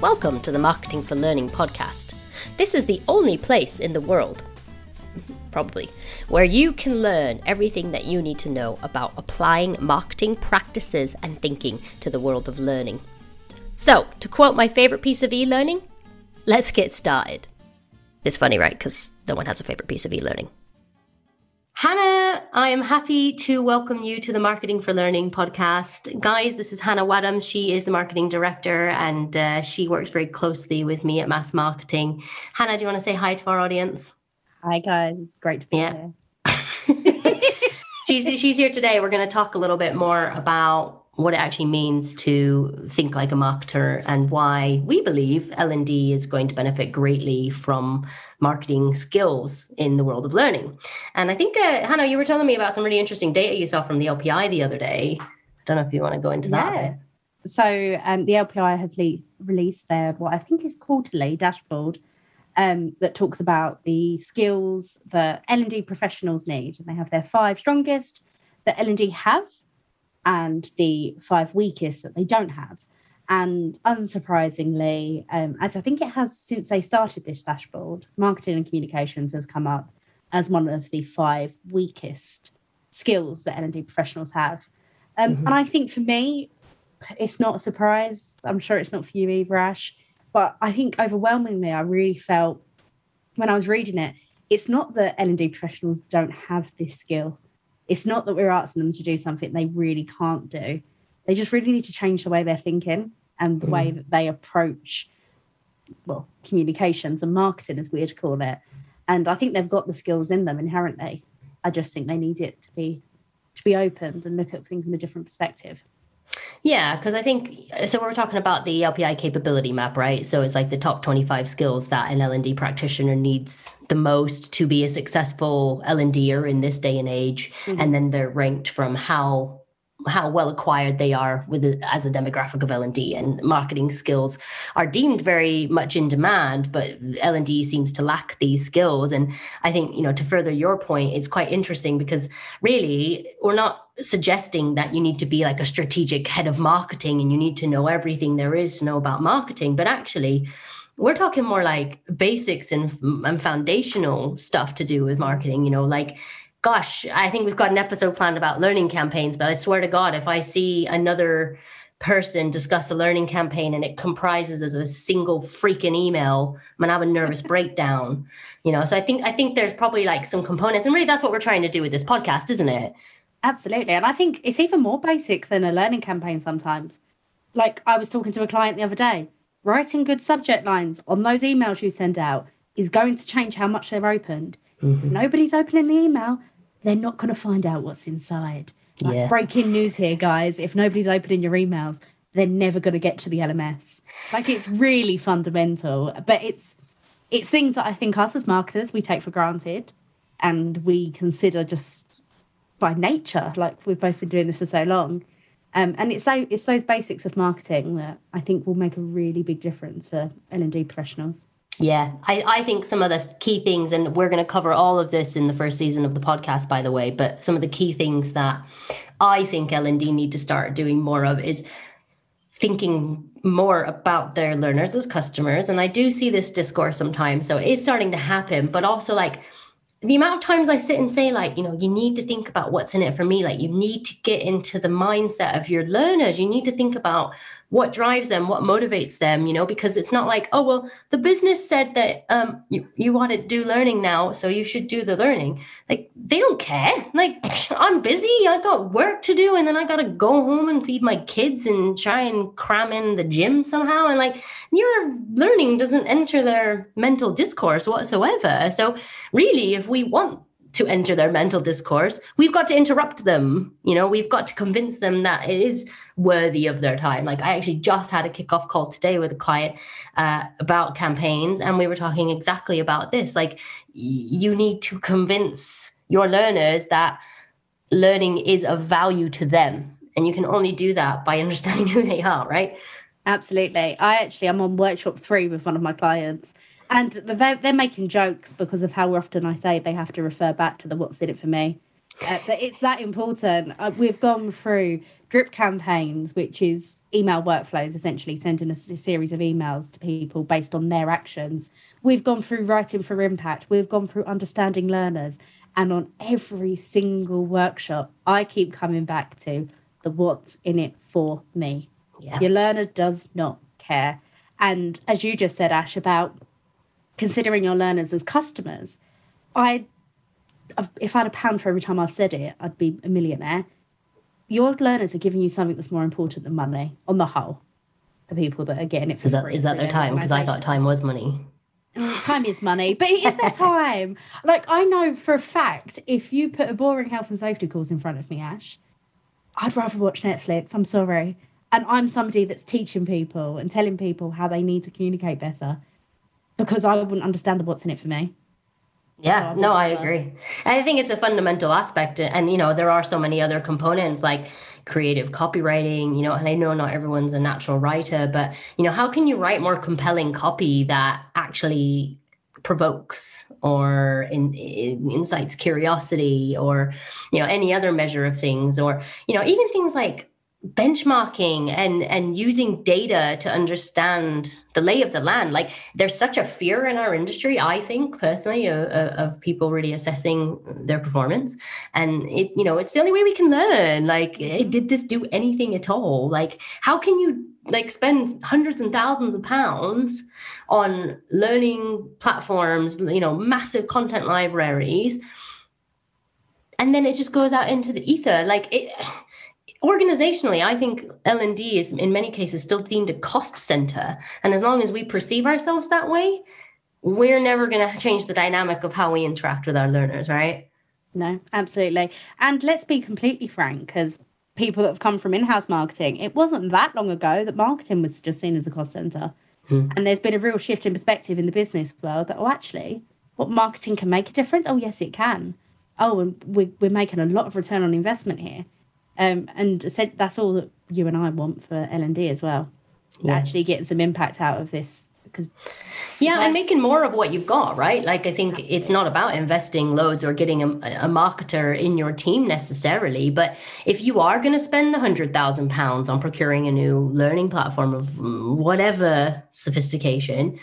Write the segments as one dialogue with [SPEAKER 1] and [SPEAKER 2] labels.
[SPEAKER 1] Welcome to the Marketing for Learning podcast. This is the only place in the world, probably, where you can learn everything that you need to know about applying marketing practices and thinking to the world of learning. So, to quote my favorite piece of e learning, let's get started. It's funny, right? Because no one has a favorite piece of e learning. Hannah, I am happy to welcome you to the Marketing for Learning podcast. Guys, this is Hannah Wadham. She is the marketing director and uh, she works very closely with me at Mass Marketing. Hannah, do you want to say hi to our audience?
[SPEAKER 2] Hi, guys. It's great to be
[SPEAKER 1] yeah. here. she's, she's here today. We're going to talk a little bit more about what it actually means to think like a marketer and why we believe L&D is going to benefit greatly from marketing skills in the world of learning. And I think, uh, Hannah, you were telling me about some really interesting data you saw from the LPI the other day. I don't know if you want to go into
[SPEAKER 2] that. yeah. So um, the LPI have le- released their what I think is quarterly dashboard um, that talks about the skills that L&D professionals need, and they have their five strongest that L&D have and the five weakest that they don't have. And unsurprisingly, um, as I think it has since they started this dashboard, marketing and communications has come up as one of the five weakest skills that L&D professionals have. Um, mm-hmm. And I think for me, it's not a surprise. I'm sure it's not for you either, Ash. But I think overwhelmingly, I really felt when I was reading it, it's not that L&D professionals don't have this skill. It's not that we're asking them to do something they really can't do. They just really need to change the way they're thinking and the mm. way that they approach, well, communications and marketing, as we'd call it. And I think they've got the skills in them inherently. I just think they need it to be to be opened and look at things in a different perspective.
[SPEAKER 1] Yeah, because I think so. We're talking about the LPI capability map, right? So it's like the top twenty-five skills that an L and D practitioner needs the most to be a successful L and D'er in this day and age, mm-hmm. and then they're ranked from how how well acquired they are with as a demographic of L&D and marketing skills are deemed very much in demand but L&D seems to lack these skills. And I think you know to further your point it's quite interesting because really we're not suggesting that you need to be like a strategic head of marketing and you need to know everything there is to know about marketing but actually we're talking more like basics and, and foundational stuff to do with marketing you know like gosh, I think we've got an episode planned about learning campaigns, but I swear to God, if I see another person discuss a learning campaign and it comprises as a single freaking email, I'm gonna have a nervous breakdown. You know, so I think I think there's probably like some components, and really that's what we're trying to do with this podcast, isn't it?
[SPEAKER 2] Absolutely. And I think it's even more basic than a learning campaign sometimes. Like I was talking to a client the other day, writing good subject lines on those emails you send out is going to change how much they're opened. Mm-hmm. If nobody's opening the email, they're not going to find out what's inside. Like, yeah. Breaking news here, guys. If nobody's opening your emails, they're never going to get to the LMS. Like it's really fundamental, but it's it's things that I think us as marketers we take for granted, and we consider just by nature. Like we've both been doing this for so long, um, and it's so it's those basics of marketing that I think will make a really big difference for L and D professionals.
[SPEAKER 1] Yeah, I, I think some of the key things, and we're going to cover all of this in the first season of the podcast, by the way, but some of the key things that I think L&D need to start doing more of is thinking more about their learners as customers. And I do see this discourse sometimes. So it's starting to happen, but also like the amount of times I sit and say, like, you know, you need to think about what's in it for me. Like, you need to get into the mindset of your learners. You need to think about what drives them what motivates them you know because it's not like oh well the business said that um you, you want to do learning now so you should do the learning. Like they don't care. Like i'm busy i got work to do and then i gotta go home and feed my kids and try and cram in the gym somehow and like your learning doesn't enter their mental discourse whatsoever. So really if we want to enter their mental discourse we've got to interrupt them you know? We've got to convince them that it is worthy of their time. Like i actually just had a kickoff call today with a client uh, about campaigns and we were talking exactly about this. Like you need to convince your learners that learning is of value to them and you can only do that by understanding who they are right?
[SPEAKER 2] Absolutely. I actually i'm on workshop three with one of my clients and they're, they're making jokes because of how often I say they have to refer back to the what's in it for me. Uh, but it's that important. Uh, we've gone through drip campaigns, which is email workflows, essentially sending a series of emails to people based on their actions. We've gone through writing for impact, we've gone through understanding learners. And on every single workshop, I keep coming back to the what's in it for me. Yeah. Your learner does not care. And as you just said, Ash, about considering your learners as customers, I, if I had a pound for every time I've said it, I'd be a millionaire your learners are giving you something that's more important than money on the whole. The people that are getting it for
[SPEAKER 1] is that, is that their time? Because I thought time was money.
[SPEAKER 2] Mm, time is money, but it is their time. like I know for a fact, if you put a boring health and safety course in front of me, Ash, I'd rather watch Netflix. I'm sorry. And I'm somebody that's teaching people and telling people how they need to communicate better because I wouldn't understand the what's in it for me.
[SPEAKER 1] Yeah, no, I agree. I think it's a fundamental aspect. And, you know, there are so many other components like creative copywriting, you know, and I know not everyone's a natural writer, but, you know, how can you write more compelling copy that actually provokes or in, in, incites curiosity or, you know, any other measure of things or, you know, even things like benchmarking and and using data to understand the lay of the land. Like there's such a fear in our industry i think personally of, of people really assessing their performance. And it you know it's the only way we can learn. Like eh, did this do anything at all? Like how can you like spend hundreds and thousands of pounds on learning platforms you know massive content libraries and then it just goes out into the ether? Like it organizationally i think l&d is in many cases still deemed a cost center. And as long as we perceive ourselves that way we're never going to change the dynamic of how we interact with our learners right?
[SPEAKER 2] No absolutely. And let's be completely frank because people that have come from in-house marketing it wasn't that long ago that marketing was just seen as a cost center. Hmm. and there's been a real shift in perspective in the business world that oh actually what marketing can make a difference? Oh yes it can. Oh and we're, we're making a lot of return on investment here um, and said that's all that you and I want for L and D as well. Yeah. Actually, getting some impact out of this because
[SPEAKER 1] yeah and making more of what you've got right like i think it's not about investing loads or getting a, a marketer in your team necessarily but if you are going to spend a hundred thousand pounds on procuring a new learning platform of whatever sophistication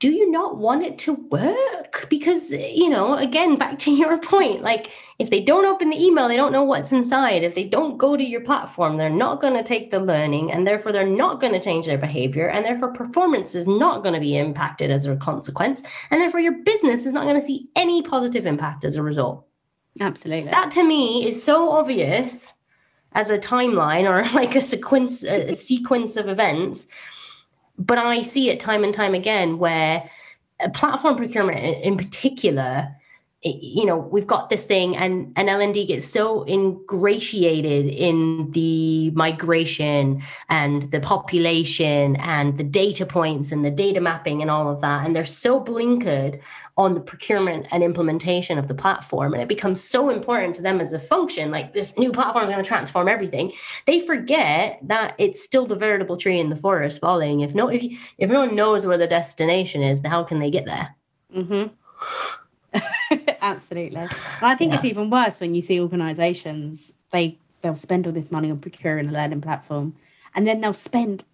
[SPEAKER 1] do you not want it to work? Because, eh, you know, again, back to your point, like if they don't open the email, they don't know what's inside. If they don't go to your platform, they're not going to take the learning and therefore they're not going to change their behavior. And therefore, performance is not going to be impacted as a consequence. And therefore, your business is not going to see any positive impact as a result.
[SPEAKER 2] Absolutely.
[SPEAKER 1] That to me is so obvious as a timeline or like a sequence, a sequence of events but I see it time and time again where uh, platform procurement in particular you know we've got this thing and and l&d gets so ingratiated in the migration and the population and the data points and the data mapping and all of that and they're so blinkered on the procurement and implementation of the platform and it becomes so important to them as a function like this new platform is going to transform everything. They forget that it's still the veritable tree in the forest falling. If no if, if everyone knows where the destination is how can they get there?
[SPEAKER 2] Mm-hmm Absolutely. And I think yeah. it's even worse when you see organizations, they they'll spend all this money on procuring a learning platform and then they'll spend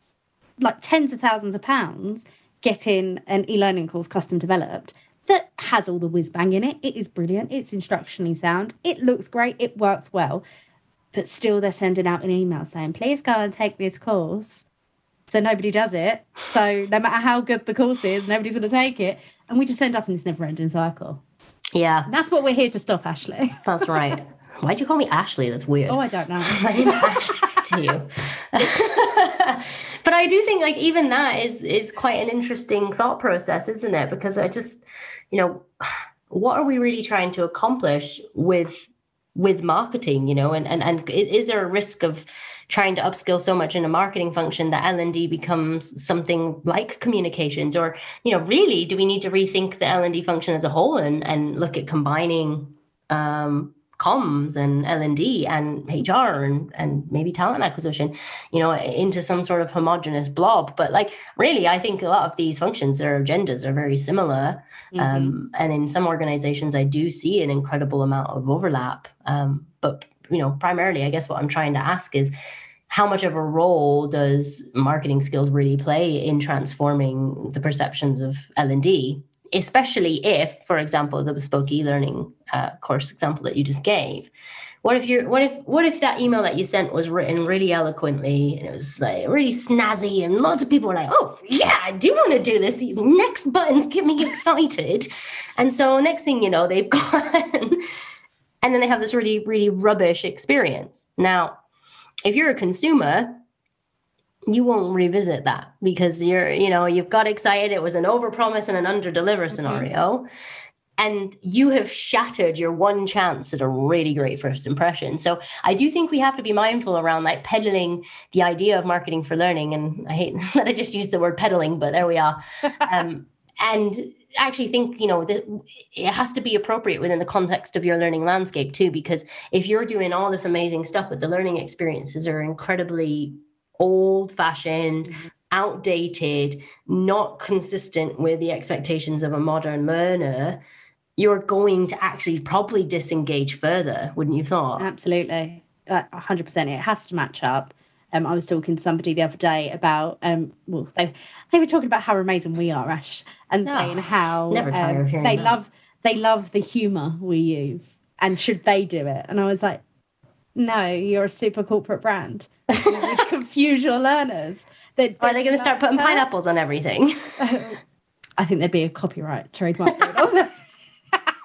[SPEAKER 2] like tens of thousands of pounds getting an e-learning course custom developed that has all the whiz bang in it. It is brilliant. It's instructionally sound. It looks great. It works well. But still they're sending out an email saying, please go and take this course. So nobody does it. So no matter how good the course is, nobody's going to take it. And we just end up in this never ending cycle.
[SPEAKER 1] Yeah.
[SPEAKER 2] And that's what we're here to stop, Ashley.
[SPEAKER 1] That's right. Why'd you call me Ashley? That's weird.
[SPEAKER 2] Oh, I don't know.
[SPEAKER 1] Ashley to you. but I do think like even that is is quite an interesting thought process, isn't it? Because I just, you know, what are we really trying to accomplish with with marketing, you know, and and and is there a risk of trying to upskill so much in a marketing function that L&D becomes something like communications? Or you know really do we need to rethink the L&D function as a whole and and look at combining um, comms and L&D and HR and, and maybe talent acquisition, you know, into some sort of homogenous blob. But like really, I think a lot of these functions, their agendas are very similar. Mm-hmm. Um, and in some organizations, I do see an incredible amount of overlap. Um, but you know, primarily, I guess what I'm trying to ask is how much of a role does marketing skills really play in transforming the perceptions of L&D, especially if, for example, the bespoke e-learning uh, course example that you just gave, what if you're what if what if that email that you sent was written really eloquently and it was like really snazzy and lots of people were like oh yeah i do want to do this. Next buttons get me excited. And so next thing you know they've gone and then they have this really really rubbish experience. Now if you're a consumer you won't revisit that because you're you know you've got excited it was an overpromise and an under deliver mm-hmm. scenario and you have shattered your one chance at a really great first impression. So I do think we have to be mindful around like peddling the idea of marketing for learning. And I hate that I just used the word peddling, but there we are. Um, and actually think you know that it has to be appropriate within the context of your learning landscape too because if you're doing all this amazing stuff but the learning experiences are incredibly old fashioned mm-hmm. outdated not consistent with the expectations of a modern learner you're going to actually probably disengage further, wouldn't you thought?
[SPEAKER 2] Absolutely. Uh, 100%. It has to match up. Um, I was talking to somebody the other day about, um, well, they, they were talking about how amazing we are, Ash, and oh, saying how
[SPEAKER 1] never tire um,
[SPEAKER 2] they
[SPEAKER 1] that.
[SPEAKER 2] love they love the humor we use, and should they do it? And I was like, no, you're a super corporate brand. You confuse your learners.
[SPEAKER 1] That are they going to start putting pineapples on everything?
[SPEAKER 2] I think there'd be a copyright trademark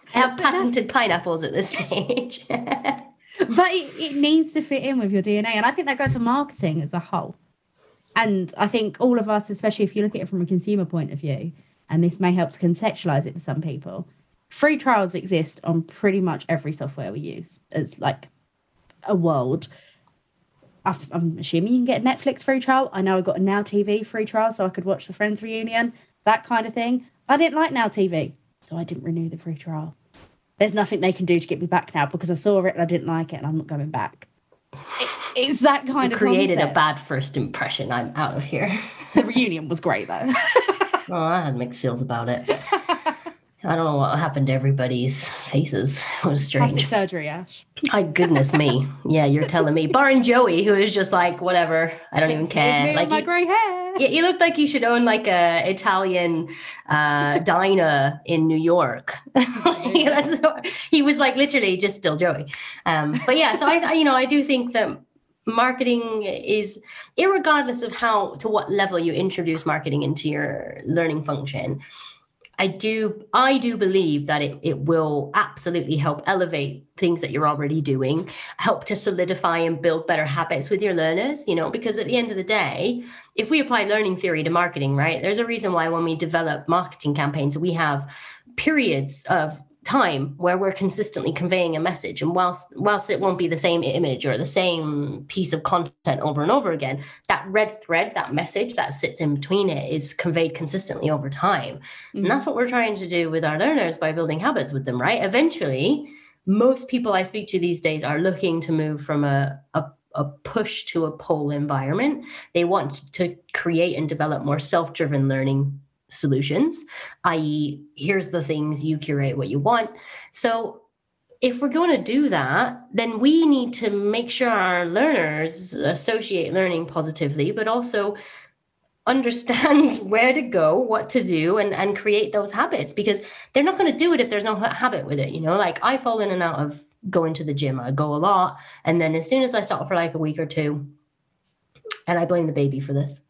[SPEAKER 1] have patented pineapples at this stage.
[SPEAKER 2] but it, it needs to fit in with your DNA. And I think that goes for marketing as a whole. And I think all of us, especially if you look at it from a consumer point of view, and this may help to contextualize it for some people, free trials exist on pretty much every software we use It's like a world. I'm assuming you can get a Netflix free trial. I know I got a Now TV free trial so I could watch the Friends reunion, that kind of thing. I didn't like Now TV, so I didn't renew the free trial there's nothing they can do to get me back now because I saw it and I didn't like it and I'm not going back. It, it's that kind
[SPEAKER 1] you
[SPEAKER 2] of
[SPEAKER 1] created
[SPEAKER 2] concept.
[SPEAKER 1] a bad first impression. I'm out of here.
[SPEAKER 2] the reunion was great though.
[SPEAKER 1] well, I had mixed feels about it. I don't know what happened to everybody's faces. It was strange.
[SPEAKER 2] Plastic surgery, Ash.
[SPEAKER 1] My goodness me. Yeah, you're telling me. Barring Joey, who is just like, whatever, I don't even care.
[SPEAKER 2] like my grey hair.
[SPEAKER 1] Yeah, you looked like you should own like a Italian uh, diner in New York. he was like literally just still Joey. Um, but yeah, so I, you know, I do think that marketing is regardless of how to what level you introduce marketing into your learning function I do I do believe that it, it will absolutely help elevate things that you're already doing, help to solidify and build better habits with your learners, you know, because at the end of the day, if we apply learning theory to marketing, right, there's a reason why when we develop marketing campaigns, we have periods of time where we're consistently conveying a message and whilst whilst it won't be the same image or the same piece of content over and over again that red thread that message that sits in between it is conveyed consistently over time mm-hmm. and that's what we're trying to do with our learners by building habits with them right eventually most people i speak to these days are looking to move from a, a a push to a pull environment. They want to create and develop more self driven learning solutions, i.e., here's the things you curate what you want. So if we're going to do that, then we need to make sure our learners associate learning positively, but also understand where to go, what to do, and, and create those habits because they're not going to do it if there's no habit with it. You know, like I fall in and out of going to the gym. I go a lot. And then as soon as I stop for like a week or two, and I blame the baby for this.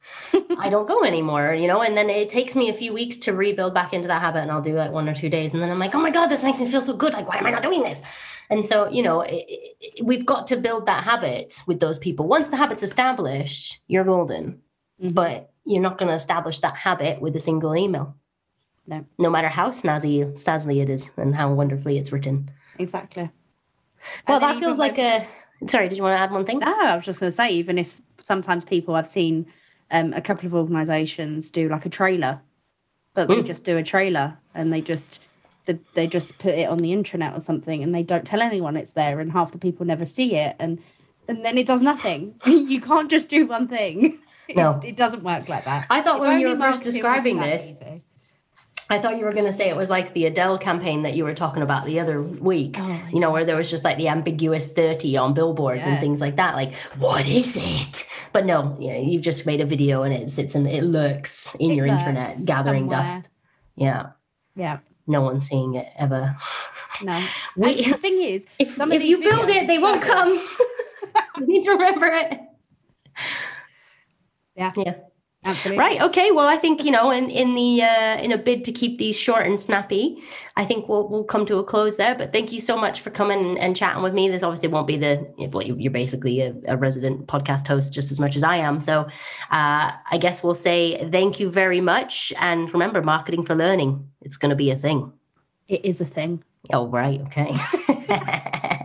[SPEAKER 1] I don't go anymore, you know, and then it takes me a few weeks to rebuild back into that habit and I'll do like one or two days and then I'm like, "Oh my god, this makes me feel so good. Like why am I not doing this?" And so, you know, it, it, we've got to build that habit with those people. Once the habit's established, you're golden. Mm-hmm. But you're not going to establish that habit with a single email.
[SPEAKER 2] No.
[SPEAKER 1] No matter how snazzy, snazzy it is and how wonderfully it's written.
[SPEAKER 2] Exactly.
[SPEAKER 1] Well, that feels like a. Sorry, did you want to add one thing?
[SPEAKER 2] No, I was just going to say, even if sometimes people I've seen um, a couple of organisations do like a trailer, but they mm. just do a trailer and they just they, they just put it on the intranet or something and they don't tell anyone it's there and half the people never see it and and then it does nothing. you can't just do one thing.
[SPEAKER 1] No,
[SPEAKER 2] it, it doesn't work like that.
[SPEAKER 1] I thought if when you were first describing this, easy. I thought you were going to say it was like the Adele campaign that you were talking about the other week.
[SPEAKER 2] Oh,
[SPEAKER 1] you know, where there was just like the ambiguous 30 on billboards and things like that. Like, what is it? But no, yeah, you've just made a video and it sits and it lurks in
[SPEAKER 2] It
[SPEAKER 1] your
[SPEAKER 2] lurks
[SPEAKER 1] internet, gathering
[SPEAKER 2] somewhere.
[SPEAKER 1] dust. Yeah.
[SPEAKER 2] Yeah,
[SPEAKER 1] No one's seeing it ever.
[SPEAKER 2] no.
[SPEAKER 1] We,
[SPEAKER 2] the thing is,
[SPEAKER 1] if
[SPEAKER 2] some
[SPEAKER 1] if you build it, they won't come. you need to remember it.
[SPEAKER 2] Yeah.
[SPEAKER 1] Yeah.
[SPEAKER 2] Absolutely.
[SPEAKER 1] Right. Okay. Well, I think you know, in in the uh, in a bid to keep these short and snappy, I think we'll we'll come to a close there. But thank you so much for coming and chatting with me. This obviously won't be the well, you- you're basically a, a resident podcast host just as much as I am. So, uh, I guess we'll say thank you very much. And remember, marketing for learning. It's going to be a thing.
[SPEAKER 2] It is a thing.
[SPEAKER 1] Oh, right. Okay.